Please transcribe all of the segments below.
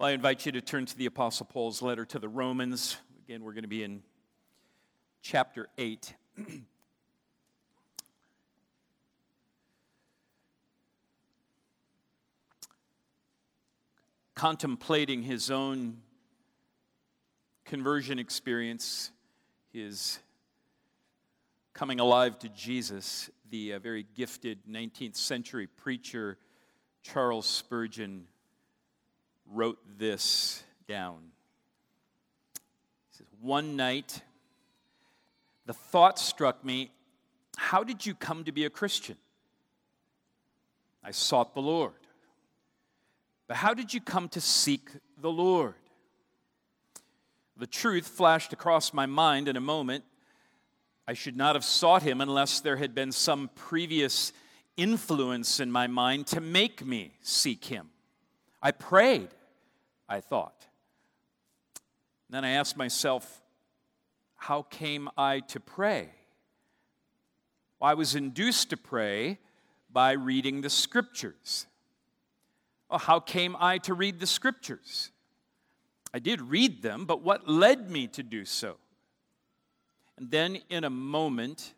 Well, I invite you to turn to the Apostle Paul's letter to the Romans. Again, we're going to be in chapter 8. Contemplating his own conversion experience, his coming alive to Jesus, the uh, very gifted 19th century preacher Charles Spurgeon wrote this down. He says, One night, the thought struck me how did you come to be a Christian? I sought the Lord. But how did you come to seek the Lord? The truth flashed across my mind in a moment. I should not have sought him unless there had been some previous influence in my mind to make me seek him. I prayed I thought. then I asked myself, how came I to pray? Well, I was induced to pray by reading the scriptures. Well, how came I to read the scriptures? I did read them, but what led me to do so? And then in a moment,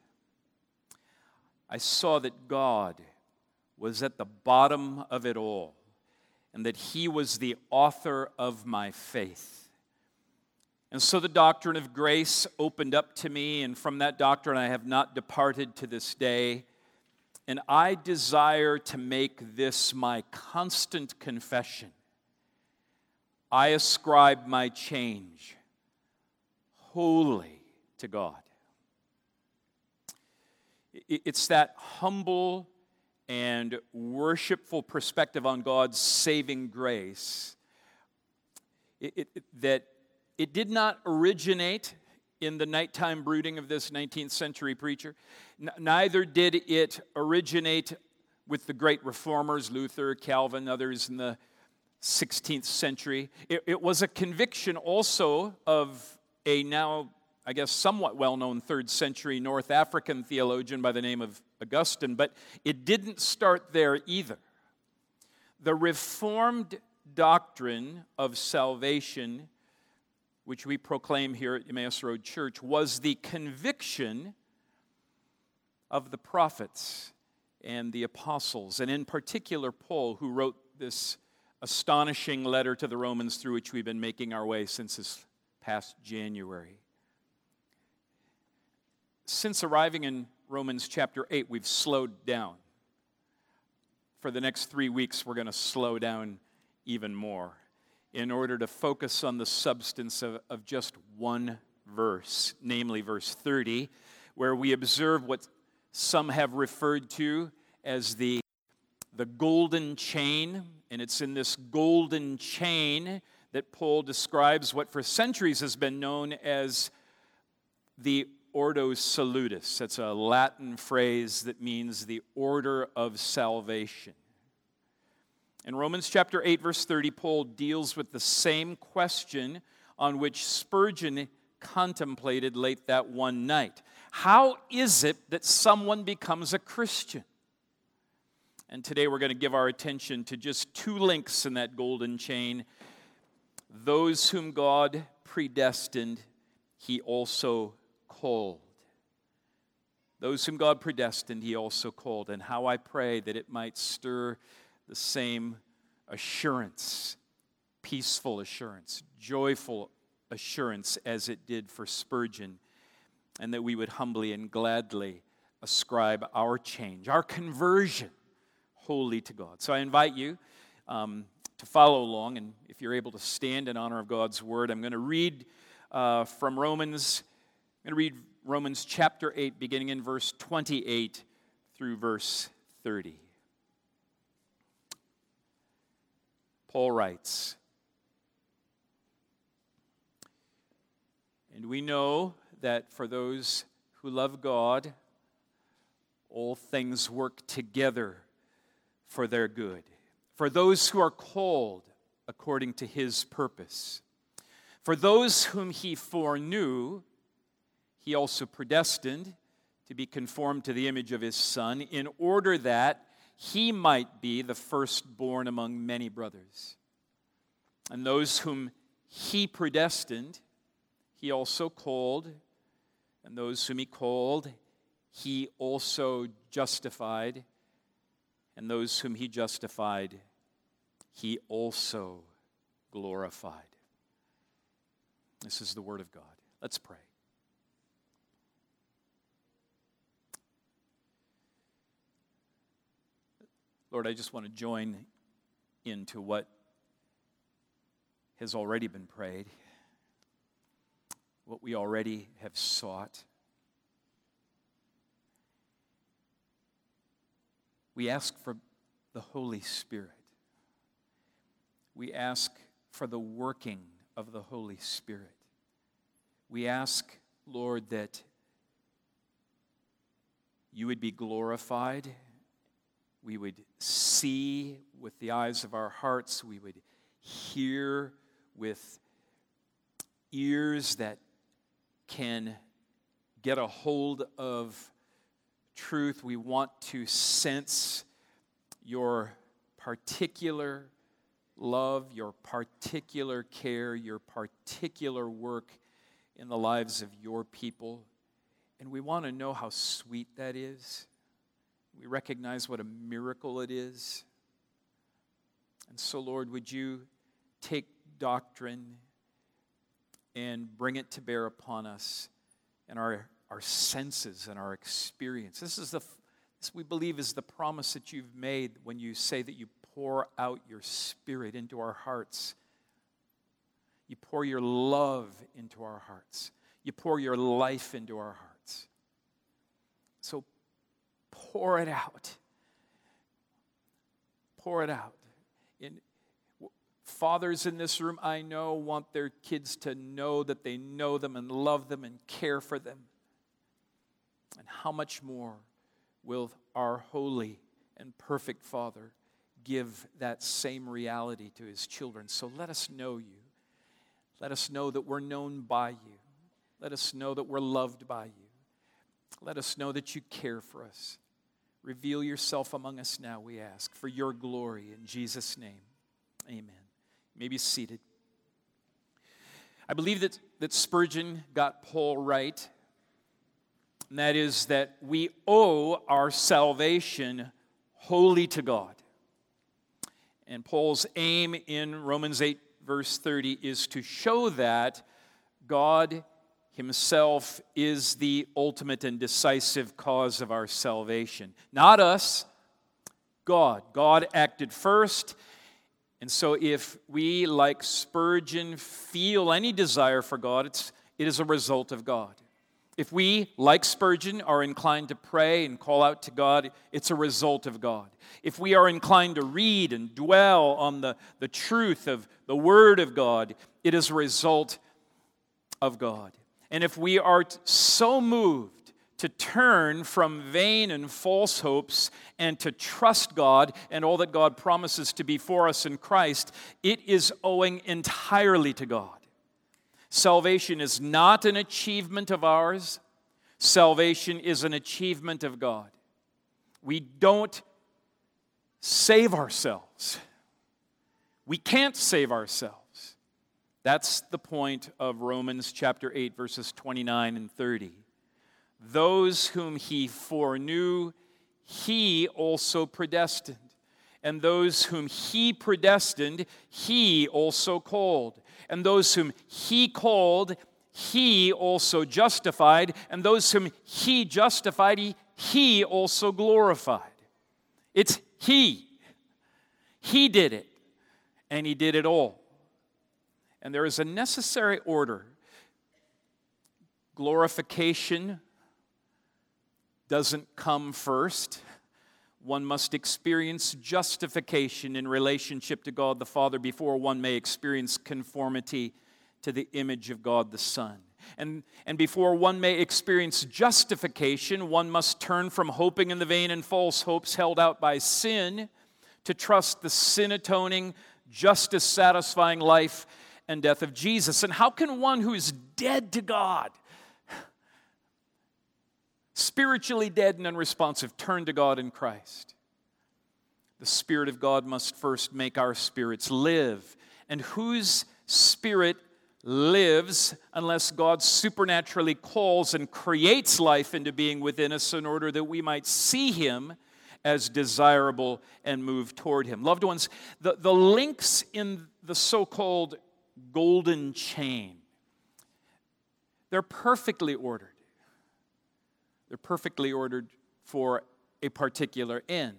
I saw that God was at the bottom of it all and that He was the author of my faith. And so the doctrine of grace opened up to me, and from that doctrine I have not departed to this day. And I desire to make this my constant confession. I ascribe my change wholly to God. It's that humble and worshipful perspective on God's saving grace, it, it, that it did not originate in the nighttime brooding of this 19th century preacher. N- neither did it originate with the great reformers, Luther, Calvin, others in the 16th century. It, it was a conviction also of a now I guess, somewhat well known third century North African theologian by the name of Augustine, but it didn't start there either. The Reformed doctrine of salvation, which we proclaim here at Emmaus Road Church, was the conviction of the prophets and the apostles, and in particular, Paul, who wrote this astonishing letter to the Romans through which we've been making our way since this past January since arriving in Romans chapter 8, we've slowed down. For the next three weeks, we're going to slow down even more in order to focus on the substance of, of just one verse, namely verse 30, where we observe what some have referred to as the, the golden chain. And it's in this golden chain that Paul describes what for centuries has been known as the Ordo Salutis. That's a Latin phrase that means the order of salvation. In Romans chapter 8, verse 30, Paul deals with the same question on which Spurgeon contemplated late that one night. How is it that someone becomes a Christian? And today we're going to give our attention to just two links in that golden chain. Those whom God predestined, he also called. Those whom God predestined, He also called. And how I pray that it might stir the same assurance, peaceful assurance, joyful assurance as it did for Spurgeon, and that we would humbly and gladly ascribe our change, our conversion, wholly to God. So I invite you um, to follow along, and if you're able to stand in honor of God's word, I'm going to read uh, from Romans I'm going to read Romans chapter 8, beginning in verse 28 through verse 30. Paul writes, And we know that for those who love God, all things work together for their good. For those who are called according to his purpose. For those whom he foreknew, he also predestined to be conformed to the image of his Son, in order that he might be the firstborn among many brothers. And those whom he predestined, he also called. And those whom he called, he also justified. And those whom he justified, he also glorified. This is the word of God. Let's pray. Lord, I just want to join into what has already been prayed, what we already have sought. We ask for the Holy Spirit. We ask for the working of the Holy Spirit. We ask, Lord, that you would be glorified we would see with the eyes of our hearts, we would hear with ears that can get a hold of truth. We want to sense your particular love, your particular care, your particular work in the lives of your people. And we want to know how sweet that is. We recognize what a miracle it is. And so, Lord, would you take doctrine and bring it to bear upon us and our, our senses and our experience? This is the this we believe is the promise that you've made when you say that you pour out your spirit into our hearts. You pour your love into our hearts. You pour your life into our hearts. So pour it out. Pour it out. In, fathers in this room, I know, want their kids to know that they know them and love them and care for them. And how much more will our holy and perfect Father give that same reality to his children? So let us know you. Let us know that we're known by you. Let us know that we're loved by you. Let us know that you care for us. Reveal yourself among us now, we ask, for your glory. In Jesus' name, amen. You may be seated. I believe that, that Spurgeon got Paul right, and that is that we owe our salvation wholly to God. And Paul's aim in Romans 8, verse 30, is to show that God Himself is the ultimate and decisive cause of our salvation. Not us, God. God acted first. And so, if we, like Spurgeon, feel any desire for God, it's, it is a result of God. If we, like Spurgeon, are inclined to pray and call out to God, it's a result of God. If we are inclined to read and dwell on the, the truth of the Word of God, it is a result of God. And if we are so moved to turn from vain and false hopes and to trust God and all that God promises to be for us in Christ, it is owing entirely to God. Salvation is not an achievement of ours, salvation is an achievement of God. We don't save ourselves. We can't save ourselves. That's the point of Romans chapter 8, verses 29 and 30. Those whom he foreknew, he also predestined. And those whom he predestined, he also called. And those whom he called, he also justified. And those whom he justified, he, he also glorified. It's he. He did it. And he did it all. And there is a necessary order. Glorification doesn't come first. One must experience justification in relationship to God the Father before one may experience conformity to the image of God the Son. And, and before one may experience justification, one must turn from hoping in the vain and false hopes held out by sin to trust the sin atoning, justice satisfying life and death of Jesus. And how can one who is dead to God, spiritually dead and unresponsive, turn to God in Christ? The Spirit of God must first make our spirits live and whose spirit lives unless God supernaturally calls and creates life into being within us in order that we might see Him as desirable and move toward Him. Loved ones, the, the links in the so called golden chain, they're perfectly ordered. They're perfectly ordered for a particular end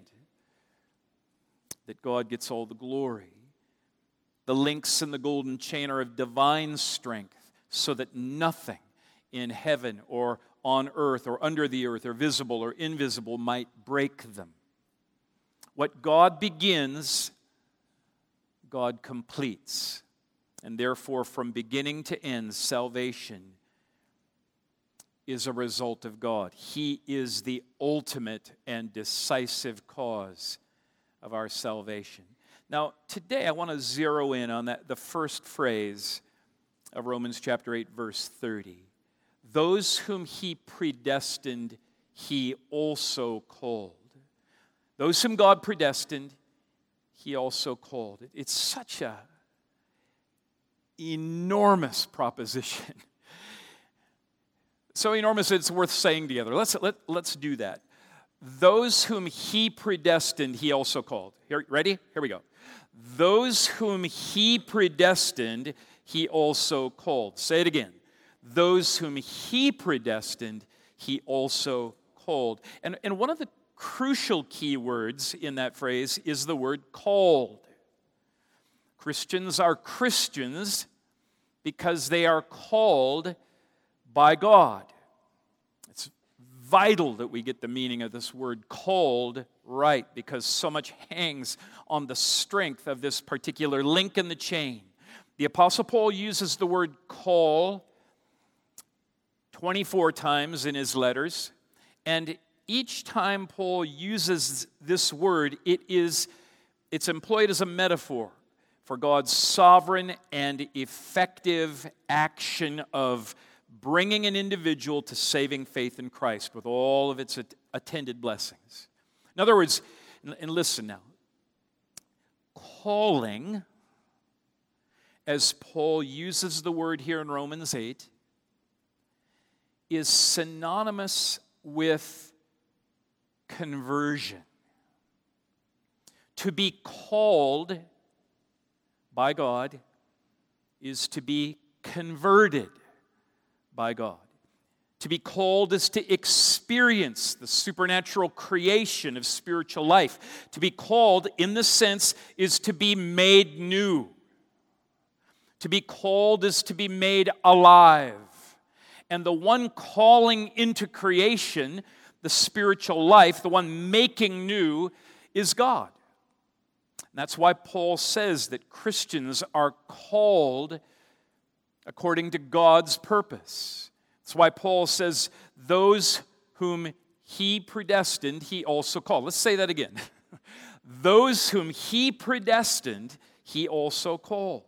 that God gets all the glory. The links in the golden chain are of divine strength, so that nothing in heaven or on earth or under the earth or visible or invisible might break them. What God begins, God completes. And therefore, from beginning to end, salvation is a result of God. He is the ultimate and decisive cause of our salvation. Now, today I want to zero in on that the first phrase of Romans chapter 8 verse 30. Those whom he predestined, he also called. Those whom God predestined, he also called. It's such a enormous proposition. so enormous it's worth saying together. Let's, let, let's do that. Those whom he predestined, he also called. Here, ready? Here we go. Those whom he predestined, he also called. Say it again. Those whom he predestined, he also called. And, and one of the crucial key words in that phrase is the word called. Christians are Christians because they are called by God It's vital that we get the meaning of this word called right because so much hangs on the strength of this particular link in the chain. The Apostle Paul uses the word call 24 times in his letters, and each time Paul uses this word, it is it's employed as a metaphor for God's sovereign and effective action of bringing an individual to saving faith in Christ with all of its attended blessings. In other words, and listen now, calling, as Paul uses the word here in Romans 8, is synonymous with conversion. To be called by God is to be converted by God. To be called is to experience the supernatural creation of spiritual life. To be called, in the sense, is to be made new. To be called is to be made alive. And the one calling into creation, the spiritual life, the one making new, is God. That's why Paul says that Christians are called according to God's purpose. That's why Paul says, Those whom he predestined, he also called. Let's say that again. Those whom he predestined, he also called.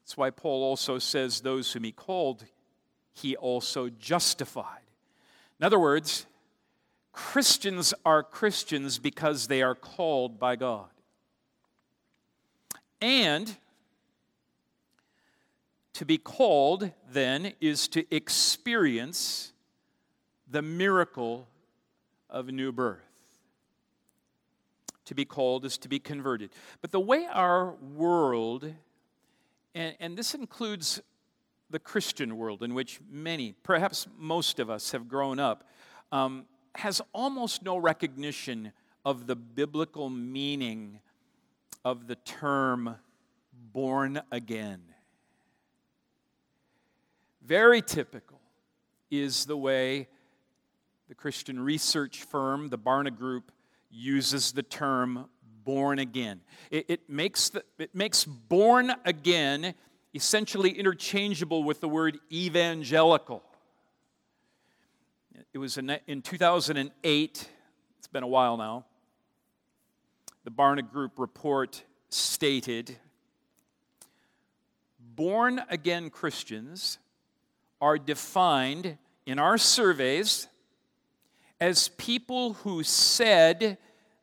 That's why Paul also says, Those whom he called, he also justified. In other words, Christians are Christians because they are called by God. And to be called, then, is to experience the miracle of new birth. To be called is to be converted. But the way our world, and, and this includes the Christian world in which many, perhaps most of us, have grown up, um, has almost no recognition of the biblical meaning of the term born again. Very typical is the way the Christian research firm, the Barna Group, uses the term born again. It, it, makes, the, it makes born again essentially interchangeable with the word evangelical. It was in, in 2008, it's been a while now, the Barna Group report stated born again Christians are defined in our surveys as people who said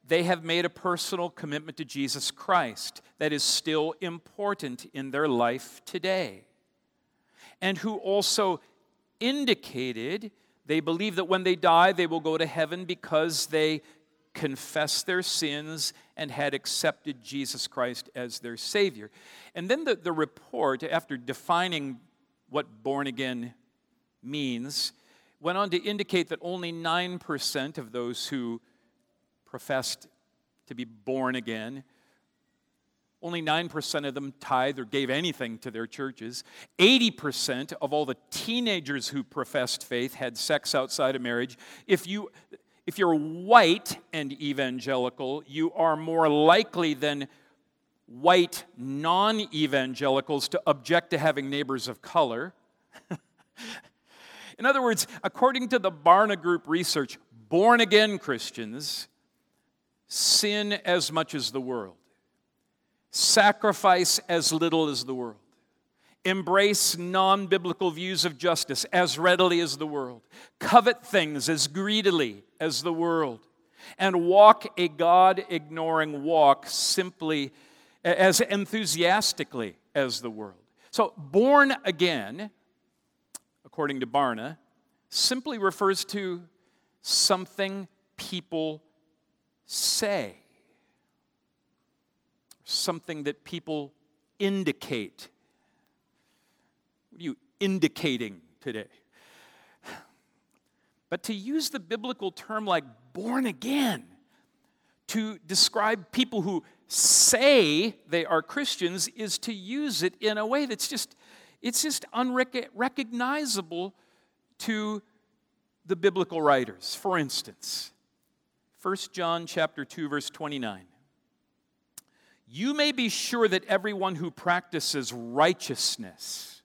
they have made a personal commitment to Jesus Christ that is still important in their life today. And who also indicated they believe that when they die, they will go to heaven because they confessed their sins and had accepted Jesus Christ as their Savior. And then the, the report, after defining what born again means, went on to indicate that only 9% of those who professed to be born again. Only 9% of them tithed or gave anything to their churches. 80% of all the teenagers who professed faith had sex outside of marriage. If, you, if you're white and evangelical, you are more likely than white non evangelicals to object to having neighbors of color. In other words, according to the Barna Group research, born again Christians sin as much as the world, sacrifice as little as the world, embrace non biblical views of justice as readily as the world, covet things as greedily as the world, and walk a God ignoring walk simply as enthusiastically as the world. So, born again, according to Barna, simply refers to something people say, something that people indicate. What are you indicating today? But to use the biblical term like born again to describe people who say they are Christians is to use it in a way that's just it's just unrecognizable to the biblical writers. For instance, 1 John chapter 2 verse 29. You may be sure that everyone who practices righteousness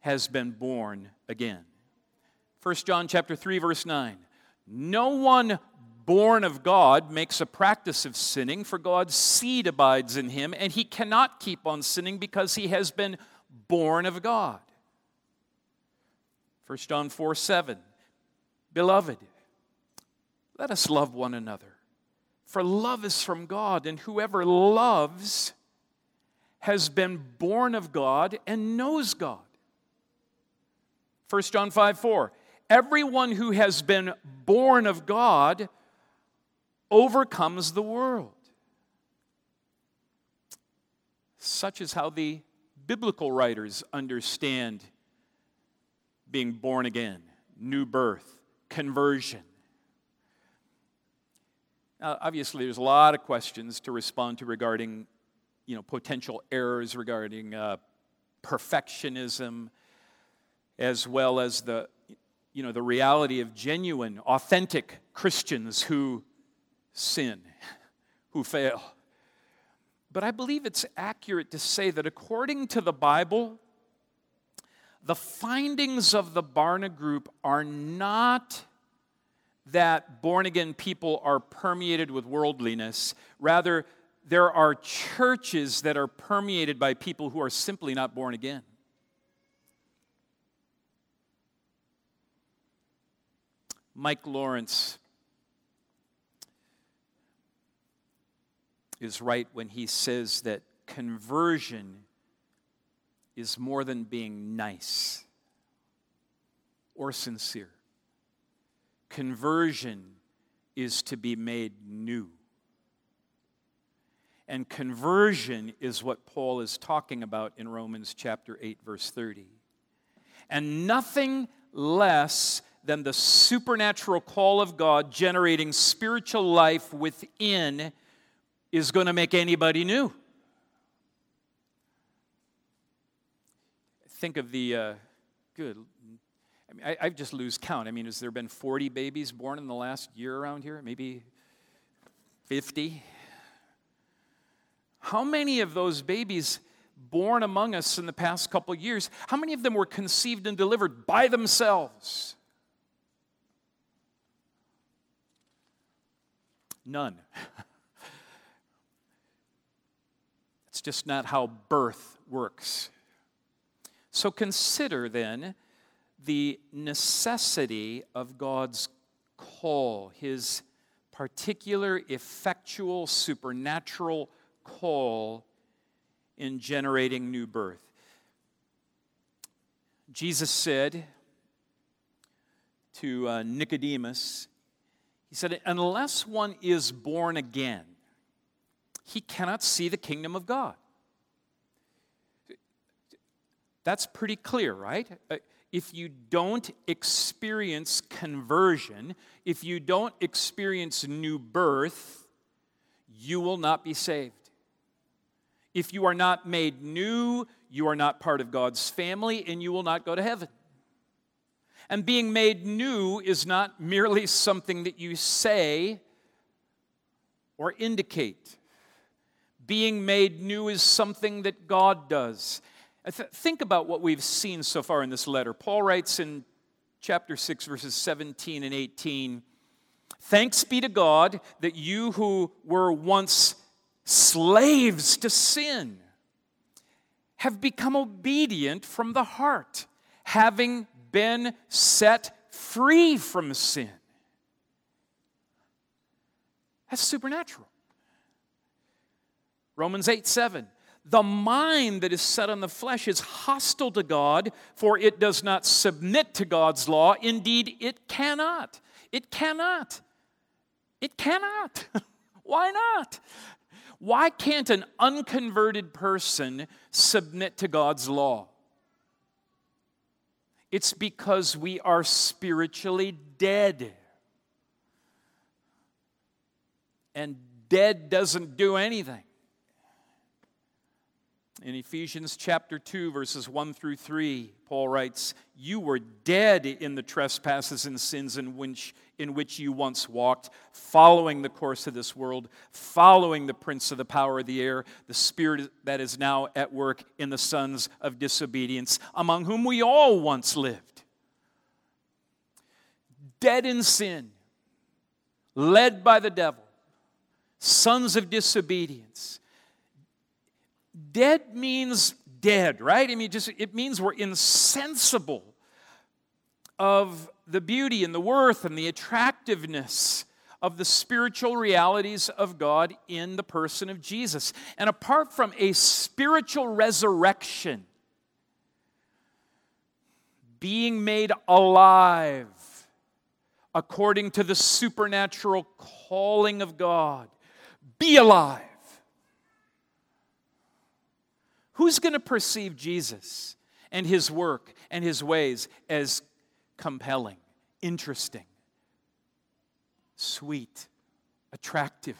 has been born again. 1 John chapter 3 verse 9. No one born of God makes a practice of sinning, for God's seed abides in him, and he cannot keep on sinning because he has been born of God. 1 John 4 7. Beloved, let us love one another. For love is from God, and whoever loves has been born of God and knows God. 1 John 5 4. Everyone who has been born of God overcomes the world. Such is how the biblical writers understand being born again, new birth, conversion. Now, obviously, there's a lot of questions to respond to regarding, you know, potential errors regarding uh, perfectionism, as well as the, you know, the reality of genuine, authentic Christians who sin, who fail. But I believe it's accurate to say that according to the Bible, the findings of the Barna Group are not that born again people are permeated with worldliness. Rather, there are churches that are permeated by people who are simply not born again. Mike Lawrence is right when he says that conversion is more than being nice or sincere. Conversion is to be made new. And conversion is what Paul is talking about in Romans chapter 8, verse 30. And nothing less than the supernatural call of God generating spiritual life within is going to make anybody new. Think of the uh, good I, I just lose count. I mean, has there been 40 babies born in the last year around here? Maybe 50? How many of those babies born among us in the past couple years, how many of them were conceived and delivered by themselves? None. it's just not how birth works. So consider then the necessity of God's call, his particular, effectual, supernatural call in generating new birth. Jesus said to uh, Nicodemus, He said, Unless one is born again, he cannot see the kingdom of God. That's pretty clear, right? If you don't experience conversion, if you don't experience new birth, you will not be saved. If you are not made new, you are not part of God's family and you will not go to heaven. And being made new is not merely something that you say or indicate. Being made new is something that God does. Uh, think about what we've seen so far in this letter. Paul writes in chapter 6, verses 17 and 18 Thanks be to God that you who were once slaves to sin have become obedient from the heart, having been set free from sin. That's supernatural. Romans 8 7. The mind that is set on the flesh is hostile to God, for it does not submit to God's law. Indeed, it cannot. It cannot. It cannot. Why not? Why can't an unconverted person submit to God's law? It's because we are spiritually dead. And dead doesn't do anything. In Ephesians chapter 2, verses 1 through 3, Paul writes, You were dead in the trespasses and sins in which, in which you once walked, following the course of this world, following the prince of the power of the air, the spirit that is now at work in the sons of disobedience, among whom we all once lived. Dead in sin, led by the devil, sons of disobedience Dead means dead, right? I mean, just it means we're insensible of the beauty and the worth and the attractiveness of the spiritual realities of God in the person of Jesus. And apart from a spiritual resurrection, being made alive according to the supernatural calling of God, be alive Who's going to perceive Jesus and his work and his ways as compelling, interesting, sweet, attractive?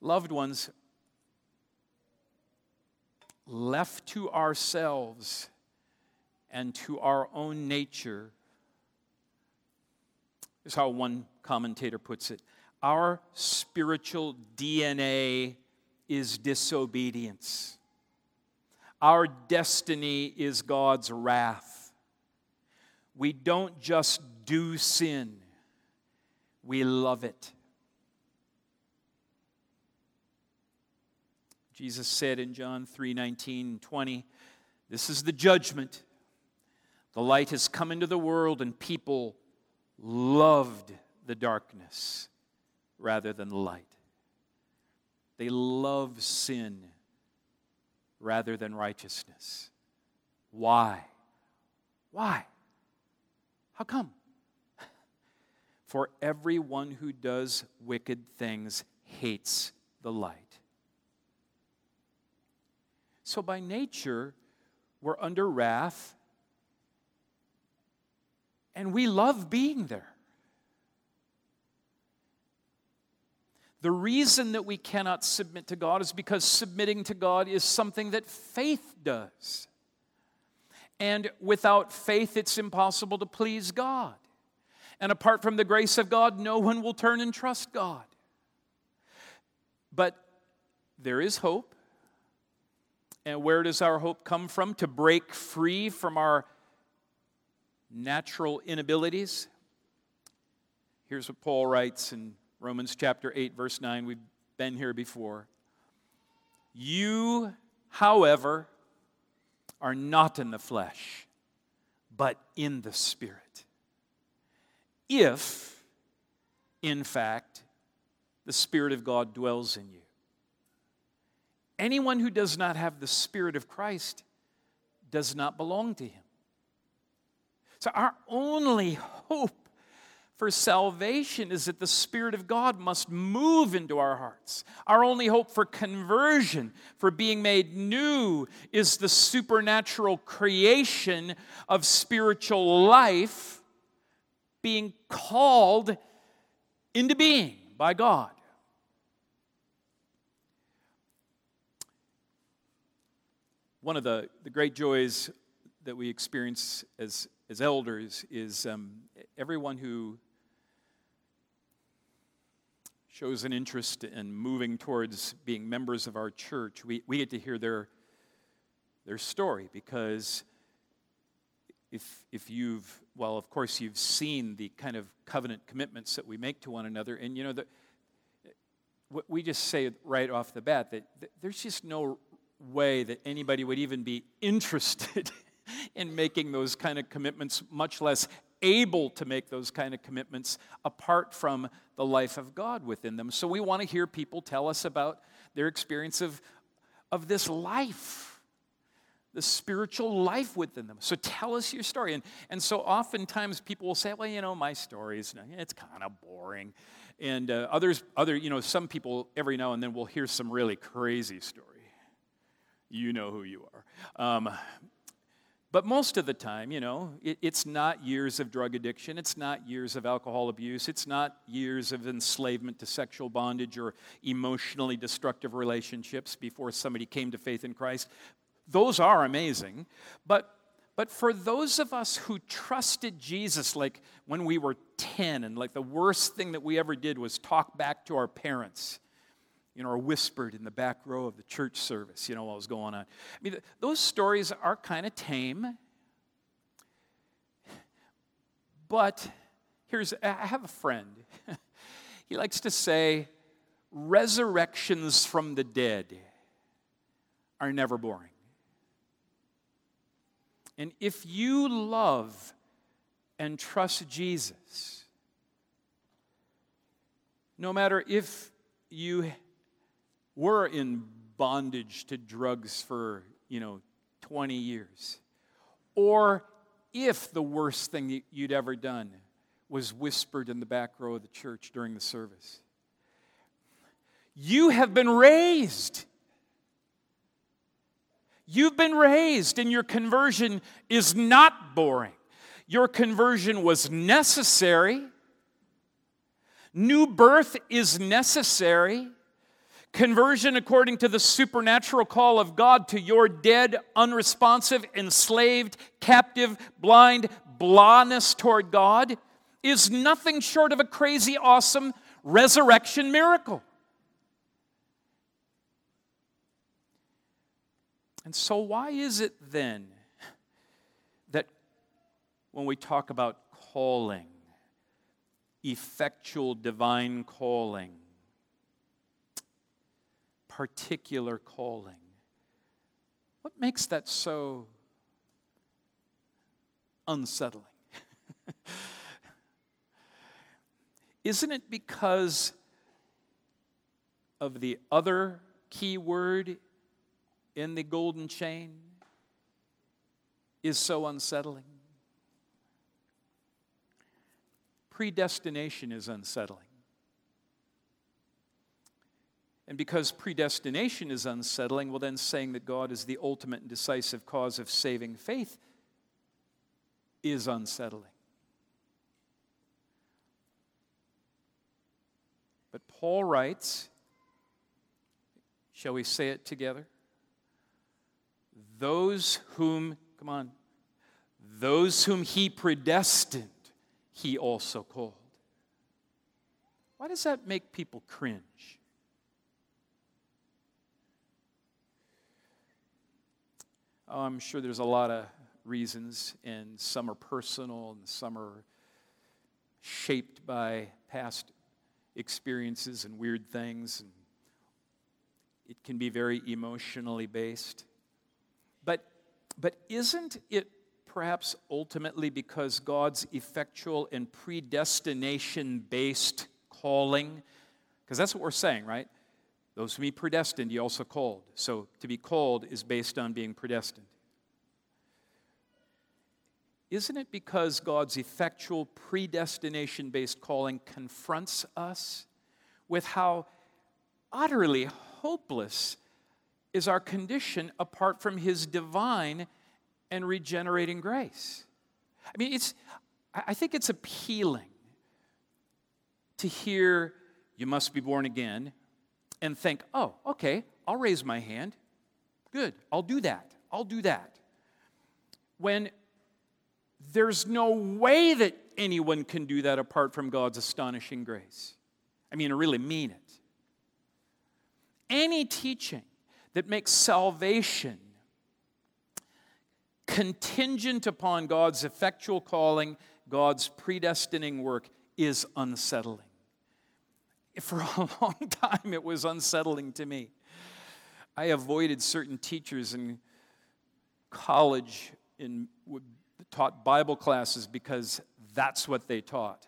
Loved ones, left to ourselves and to our own nature, is how one commentator puts it our spiritual DNA is disobedience. Our destiny is God's wrath. We don't just do sin, we love it. Jesus said in John 3 19, 20, This is the judgment. The light has come into the world, and people loved the darkness rather than light. They love sin rather than righteousness. Why? Why? How come? For everyone who does wicked things hates the light. So by nature, we're under wrath, and we love being there. The reason that we cannot submit to God is because submitting to God is something that faith does. And without faith, it's impossible to please God. And apart from the grace of God, no one will turn and trust God. But there is hope. And where does our hope come from? To break free from our natural inabilities? Here's what Paul writes in Romans chapter 8, verse 9. We've been here before. You, however, are not in the flesh, but in the Spirit. if, in fact, the Spirit of God dwells in you. Anyone who does not have the Spirit of Christ does not belong to Him. So, our only hope for salvation is that the Spirit of God must move into our hearts. Our only hope for conversion, for being made new, is the supernatural creation of spiritual life being called into being by God. One of the, the great joys that we experience as, as elders is um, everyone who shows an interest in moving towards being members of our church, we, we get to hear their, their story because if, if you've, well, of course, you've seen the kind of covenant commitments that we make to one another, and you know, that we just say right off the bat that, that there's just no way that anybody would even be interested in making those kind of commitments, much less able to make those kind of commitments apart from the life of God within them. So we want to hear people tell us about their experience of, of this life, the spiritual life within them. So tell us your story. And, and so oftentimes people will say, well, you know, my story is, it's kind of boring. And uh, others, other, you know, some people every now and then will hear some really crazy story. You know who you are. Um, but most of the time, you know, it, it's not years of drug addiction, it's not years of alcohol abuse, it's not years of enslavement to sexual bondage or emotionally destructive relationships before somebody came to faith in Christ. Those are amazing. But, but for those of us who trusted Jesus, like when we were 10, and like the worst thing that we ever did was talk back to our parents you know, or whispered in the back row of the church service, you know, what was going on. I mean, those stories are kind of tame. But here's, I have a friend. he likes to say, resurrections from the dead are never boring. And if you love and trust Jesus, no matter if you were in bondage to drugs for, you know, 20 years. Or if the worst thing you'd ever done was whispered in the back row of the church during the service. You have been raised. You've been raised, and your conversion is not boring. Your conversion was necessary. New birth is necessary. Conversion according to the supernatural call of God to your dead, unresponsive, enslaved, captive, blind, blahness toward God is nothing short of a crazy, awesome resurrection miracle. And so, why is it then that when we talk about calling, effectual divine calling, particular calling. What makes that so unsettling? Isn't it because of the other key word in the golden chain is so unsettling? Predestination is unsettling. And because predestination is unsettling, well, then saying that God is the ultimate and decisive cause of saving faith is unsettling. But Paul writes, shall we say it together? Those whom, come on, those whom he predestined, he also called. Why does that make people cringe? Oh, I'm sure there's a lot of reasons, and some are personal, and some are shaped by past experiences and weird things, and it can be very emotionally based. But, but isn't it perhaps ultimately because God's effectual and predestination based calling, because that's what we're saying, right? Those whom he predestined, he also called. So to be called is based on being predestined. Isn't it because God's effectual predestination based calling confronts us with how utterly hopeless is our condition apart from his divine and regenerating grace? I mean, it's, I think it's appealing to hear you must be born again and think, oh, okay, I'll raise my hand. Good, I'll do that. I'll do that. When there's no way that anyone can do that apart from God's astonishing grace. I mean, I really mean it. Any teaching that makes salvation contingent upon God's effectual calling, God's predestining work, is unsettling. For a long time, it was unsettling to me. I avoided certain teachers in college in taught Bible classes because that's what they taught.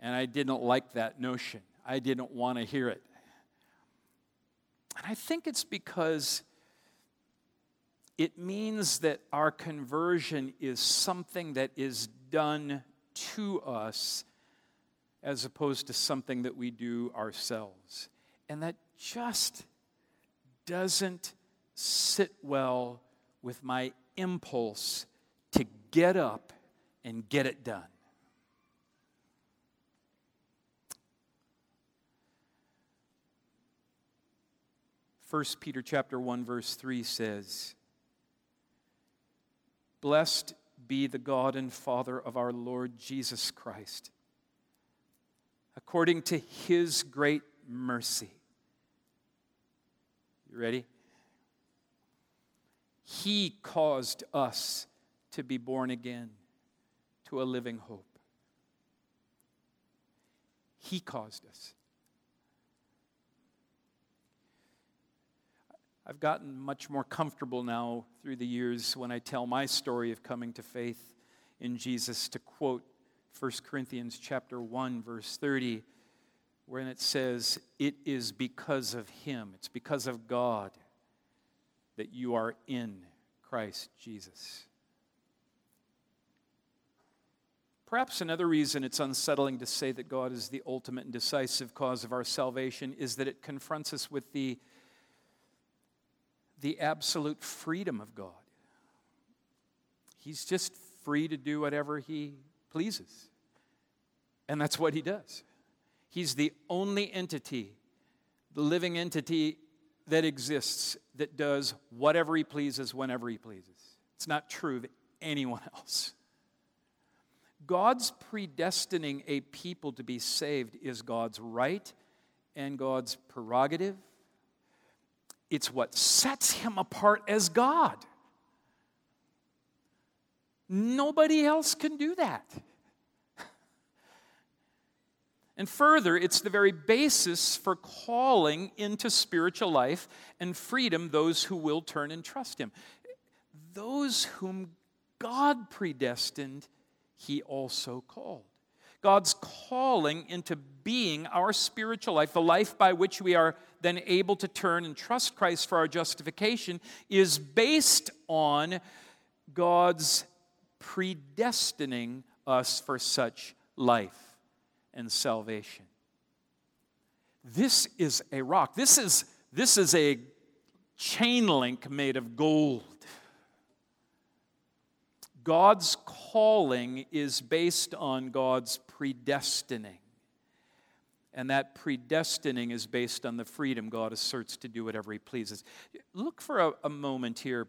And I didn't like that notion. I didn't want to hear it. And I think it's because it means that our conversion is something that is done to us as opposed to something that we do ourselves. And that just doesn't sit well with my impulse to get up and get it done. First Peter chapter 1 verse 3 says, Blessed be the God and Father of our Lord Jesus Christ. According to his great mercy. You ready? He caused us to be born again to a living hope. He caused us. I've gotten much more comfortable now through the years when I tell my story of coming to faith in Jesus to quote 1 Corinthians chapter 1 verse 30 when it says it is because of him it's because of God that you are in Christ Jesus. Perhaps another reason it's unsettling to say that God is the ultimate and decisive cause of our salvation is that it confronts us with the, the absolute freedom of God. He's just free to do whatever he pleases. And that's what he does. He's the only entity, the living entity that exists that does whatever he pleases whenever he pleases. It's not true of anyone else. God's predestining a people to be saved is God's right and God's prerogative. It's what sets him apart as God. Nobody else can do that. And further, it's the very basis for calling into spiritual life and freedom those who will turn and trust Him. Those whom God predestined he also called. God's calling into being our spiritual life, the life by which we are then able to turn and trust Christ for our justification, is based on God's predestining us for such life and salvation. This is a rock. This is, this is a chain link made of gold. God's calling is based on God's predestining. And that predestining is based on the freedom God asserts to do whatever He pleases. Look for a, a moment here.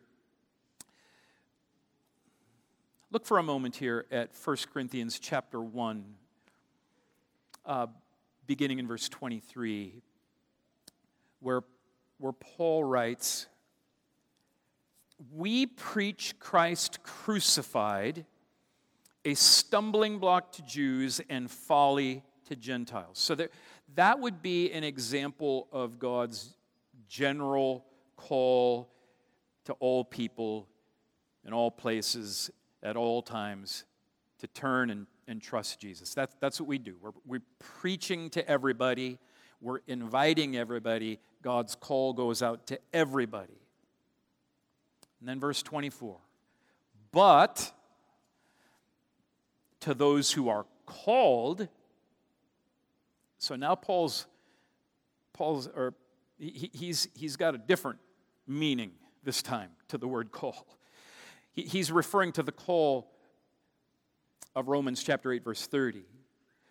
Look for a moment here at 1 Corinthians chapter 1, uh, beginning in verse 23, where, where Paul writes, we preach Christ crucified, a stumbling block to Jews and folly to Gentiles. So there, that would be an example of God's general call to all people in all places at all times to turn and, and trust Jesus. That's, that's what we do. We're, we're preaching to everybody, we're inviting everybody. God's call goes out to everybody. And then verse 24. But to those who are called, so now Paul's Paul's or he, he's he's got a different meaning this time to the word call. He, he's referring to the call of Romans chapter 8 verse 30.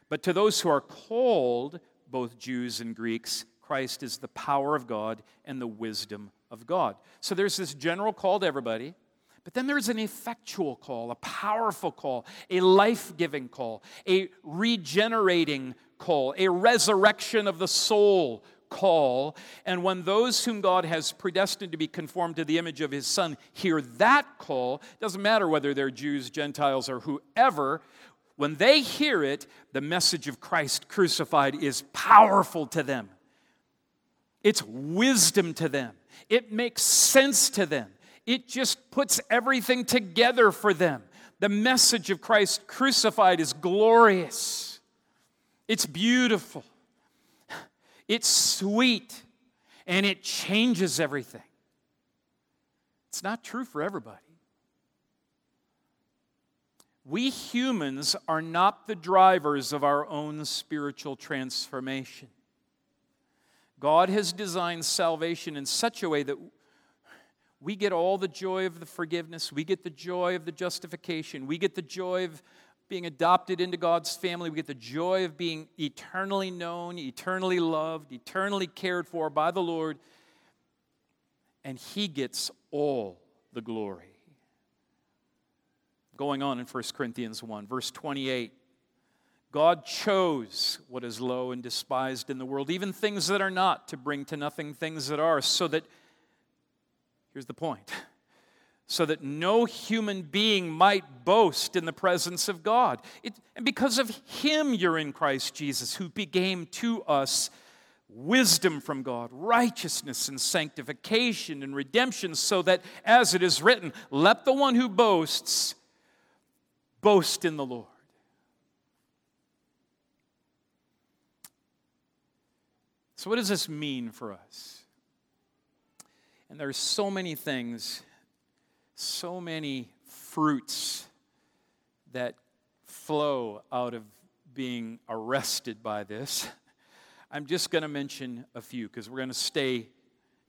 But to those who are called, both Jews and Greeks, Christ is the power of God and the wisdom of God. So there's this general call to everybody, but then there's an effectual call, a powerful call, a life giving call, a regenerating call, a resurrection of the soul call. And when those whom God has predestined to be conformed to the image of his Son hear that call, doesn't matter whether they're Jews, Gentiles, or whoever, when they hear it, the message of Christ crucified is powerful to them. It's wisdom to them. It makes sense to them it just puts everything together for them. The message of Christ crucified is glorious, it's beautiful, it's sweet, and it changes everything. It's not true for everybody. We humans are not the drivers of our own spiritual transformation. God has designed salvation in such a way that we get all the joy of the forgiveness. We get the joy of the justification. We get the joy of being adopted into God's family. We get the joy of being eternally known, eternally loved, eternally cared for by the Lord. And He gets all the glory. Going on in 1 Corinthians 1, verse 28. God chose what is low and despised in the world, even things that are not, to bring to nothing things that are, so that Here's the point so that no human being might boast in the presence of God. It, and because of him, you're in Christ Jesus, who became to us wisdom from God, righteousness and sanctification and redemption, so that, as it is written, let the one who boasts boast in the Lord. So, what does this mean for us? And there are so many things, so many fruits that flow out of being arrested by this. I'm just going to mention a few because we're going to stay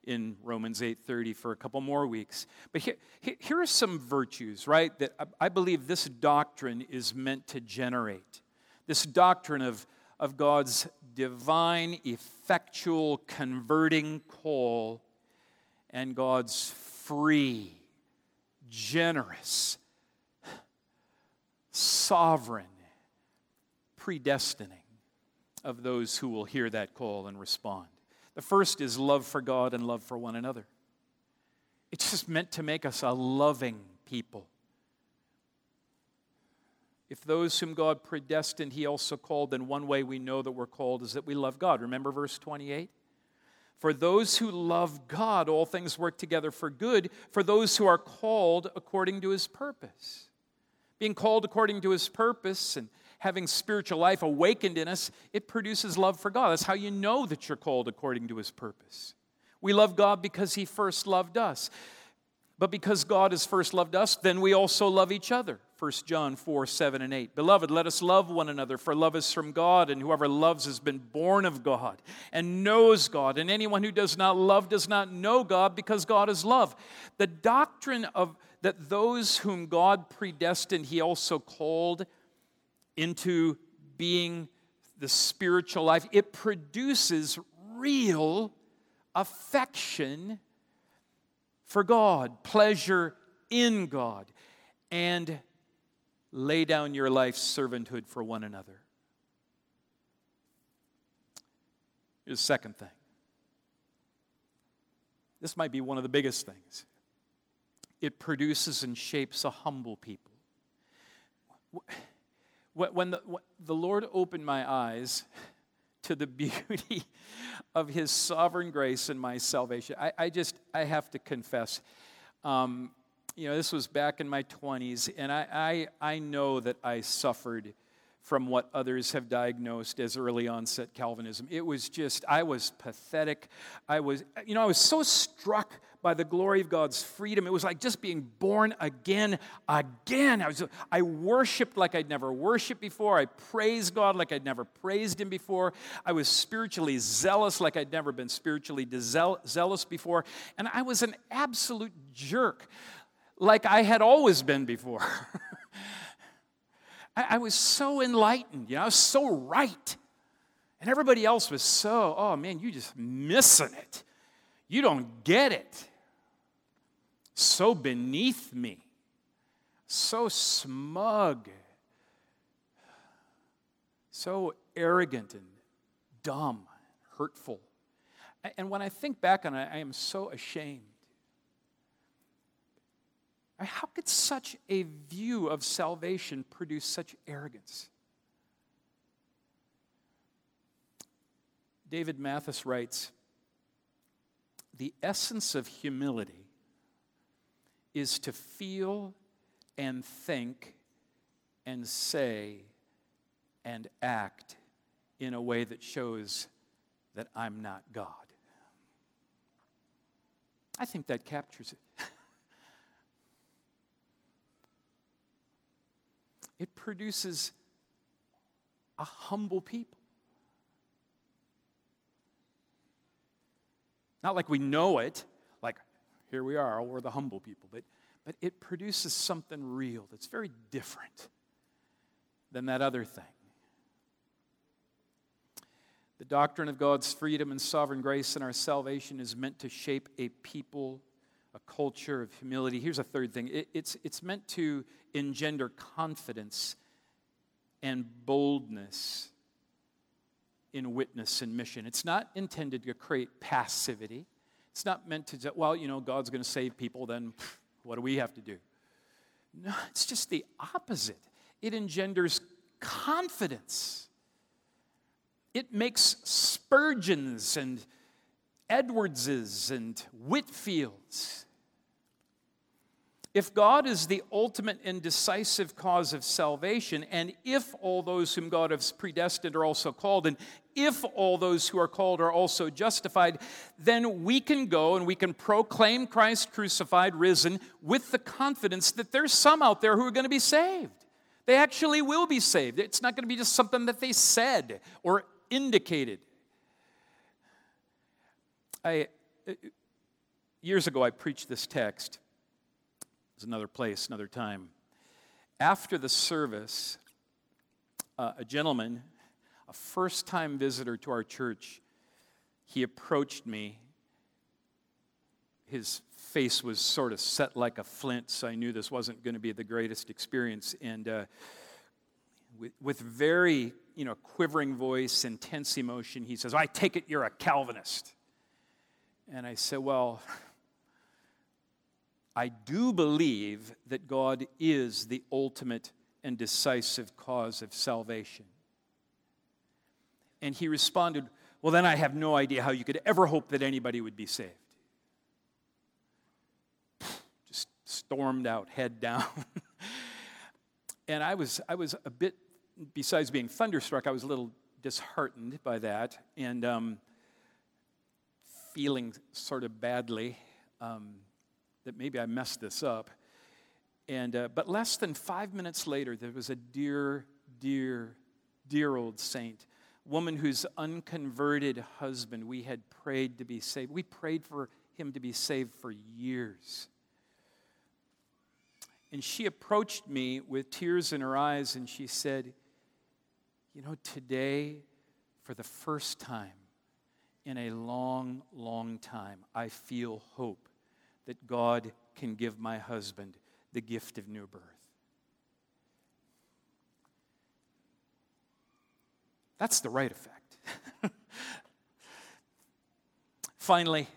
in Romans 8:30 for a couple more weeks. But here, here are some virtues, right, that I believe this doctrine is meant to generate. This doctrine of, of God's divine, effectual, converting call and God's free, generous, sovereign predestining of those who will hear that call and respond. The first is love for God and love for one another. It's just meant to make us a loving people. If those whom God predestined, He also called, then one way we know that we're called is that we love God. Remember verse 28? For those who love God, all things work together for good, for those who are called according to his purpose. Being called according to his purpose and having spiritual life awakened in us, it produces love for God. That's how you know that you're called according to his purpose. We love God because he first loved us. But because God has first loved us, then we also love each other. 1 John 4, 7, and 8. Beloved, let us love one another, for love is from God, and whoever loves has been born of God and knows God. And anyone who does not love does not know God, because God is love. The doctrine of that those whom God predestined, he also called into being the spiritual life, it produces real affection for God, pleasure in God, and lay down your life's servanthood for one another. Here's the second thing. This might be one of the biggest things. It produces and shapes a humble people. When the, when the Lord opened my eyes to the beauty of His sovereign grace and my salvation, I, I just, I have to confess, um, you know, this was back in my 20s, and I, I, I know that I suffered from what others have diagnosed as early onset Calvinism. It was just, I was pathetic. I was, you know, I was so struck by the glory of God's freedom. It was like just being born again, again. I, was, I worshiped like I'd never worshiped before. I praised God like I'd never praised Him before. I was spiritually zealous like I'd never been spiritually zealous before. And I was an absolute jerk like I had always been before. I, I, was so enlightened, you know, I was so right. And everybody else was so, oh man, you're just missing it. You don't get it. So beneath me, so smug, so arrogant and dumb, hurtful. And when I think back on it, I am so ashamed. How could such a view of salvation produce such arrogance? David Mathis writes The essence of humility is to feel and think and say and act in a way that shows that I'm not God. I think that captures it. it produces a humble people. Not like we know it, here we are, we're the humble people, but, but it produces something real that's very different than that other thing. The doctrine of God's freedom and sovereign grace in our salvation is meant to shape a people a culture of humility. Here's a third thing it, it's, it's meant to engender confidence and boldness in witness and mission. It's not intended to create passivity. It's not meant to, well, you know, God's going to save people, then what do we have to do? No, it's just the opposite. It engenders confidence. It makes Spurgeons and Edwardses and Whitefields. if God is the ultimate and decisive cause of salvation, and if all those whom God has predestined are also called, and if all those who are called are also justified, then we can go and we can proclaim Christ crucified, risen, with the confidence that there's some out there who are going to be saved. They actually will be saved. It's not going to be just something that they said or indicated. I, years ago, I preached this text it's another place, another time. After the service, uh, a gentleman, a first time visitor to our church, he approached me. His face was sort of set like a flint, so I knew this wasn't going to be the greatest experience. And uh, with, with very you know, quivering voice, intense emotion, he says, I take it you're a Calvinist. And I said, Well, I do believe that God is the ultimate and decisive cause of salvation. And he responded, Well, then I have no idea how you could ever hope that anybody would be saved. Just stormed out, head down. and I was, I was a bit, besides being thunderstruck, I was a little disheartened by that and um, feeling sort of badly. Um, that maybe I messed this up. And, uh, but less than five minutes later, there was a dear, dear, dear old saint, woman whose unconverted husband we had prayed to be saved. We prayed for him to be saved for years. And she approached me with tears in her eyes and she said, You know, today, for the first time in a long, long time, I feel hope that God can give my husband the gift of new birth. That's the right effect. Finally,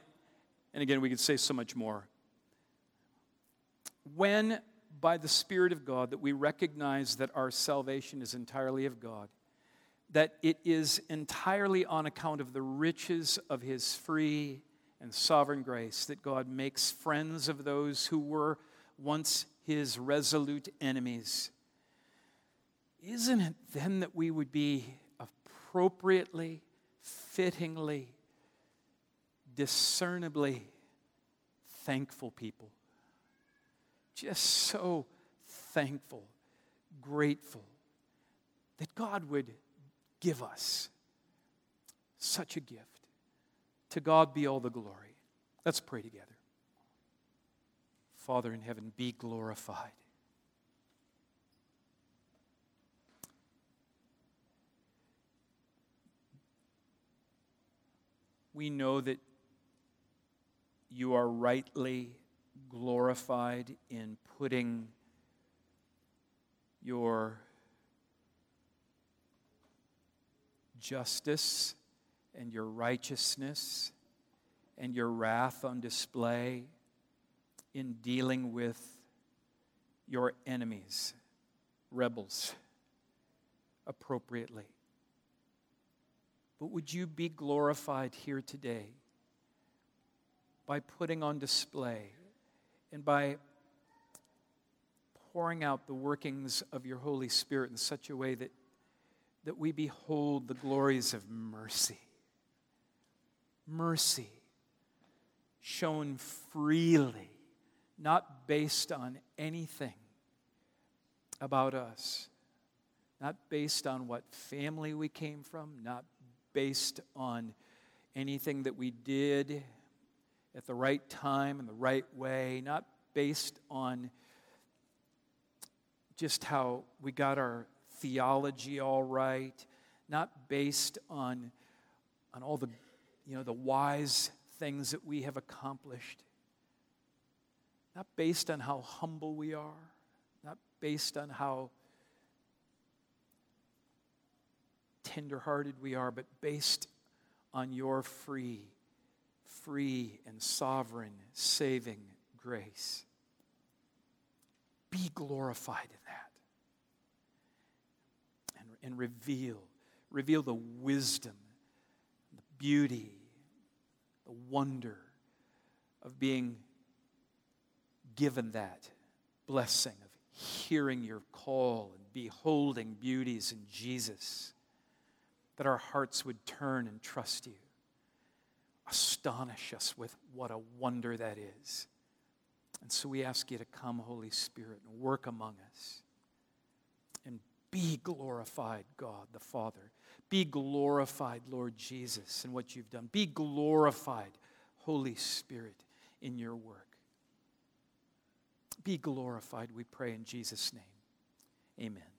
and again, we could say so much more. When, by the Spirit of God, that we recognize that our salvation is entirely of God, that it is entirely on account of the riches of His free and sovereign grace that God makes friends of those who were once his resolute enemies, isn't it then that we would be appropriately, fittingly, discernibly thankful people? Just so thankful, grateful that God would give us such a gift. To God be all the glory. Let's pray together. Father in heaven, be glorified. We know that you are rightly glorified in putting your justice and your righteousness and your wrath on display in dealing with your enemies, rebels, appropriately. But would you be glorified here today by putting on display and by pouring out the workings of your Holy Spirit in such a way that, that we behold the glories of mercy? Mercy shown freely, not based on anything about us, not based on what family we came from, not based on anything that we did at the right time and the right way, not based on just how we got our theology all right, not based on, on all the, you know, the wise things that we have accomplished, not based on how humble we are, not based on how tenderhearted we are, but based on your free, free and sovereign saving grace. Be glorified in that. And, and reveal, reveal the wisdom, the beauty, the wonder of being given that blessing of hearing your call and beholding beauties in Jesus, that our hearts would turn and trust you. Astonish us with what a wonder that is. And so we ask you to come, Holy Spirit, and work among us. And be glorified, God the Father. Be glorified, Lord Jesus, in what you've done. Be glorified, Holy Spirit, in your work. Be glorified, we pray in Jesus' name. Amen.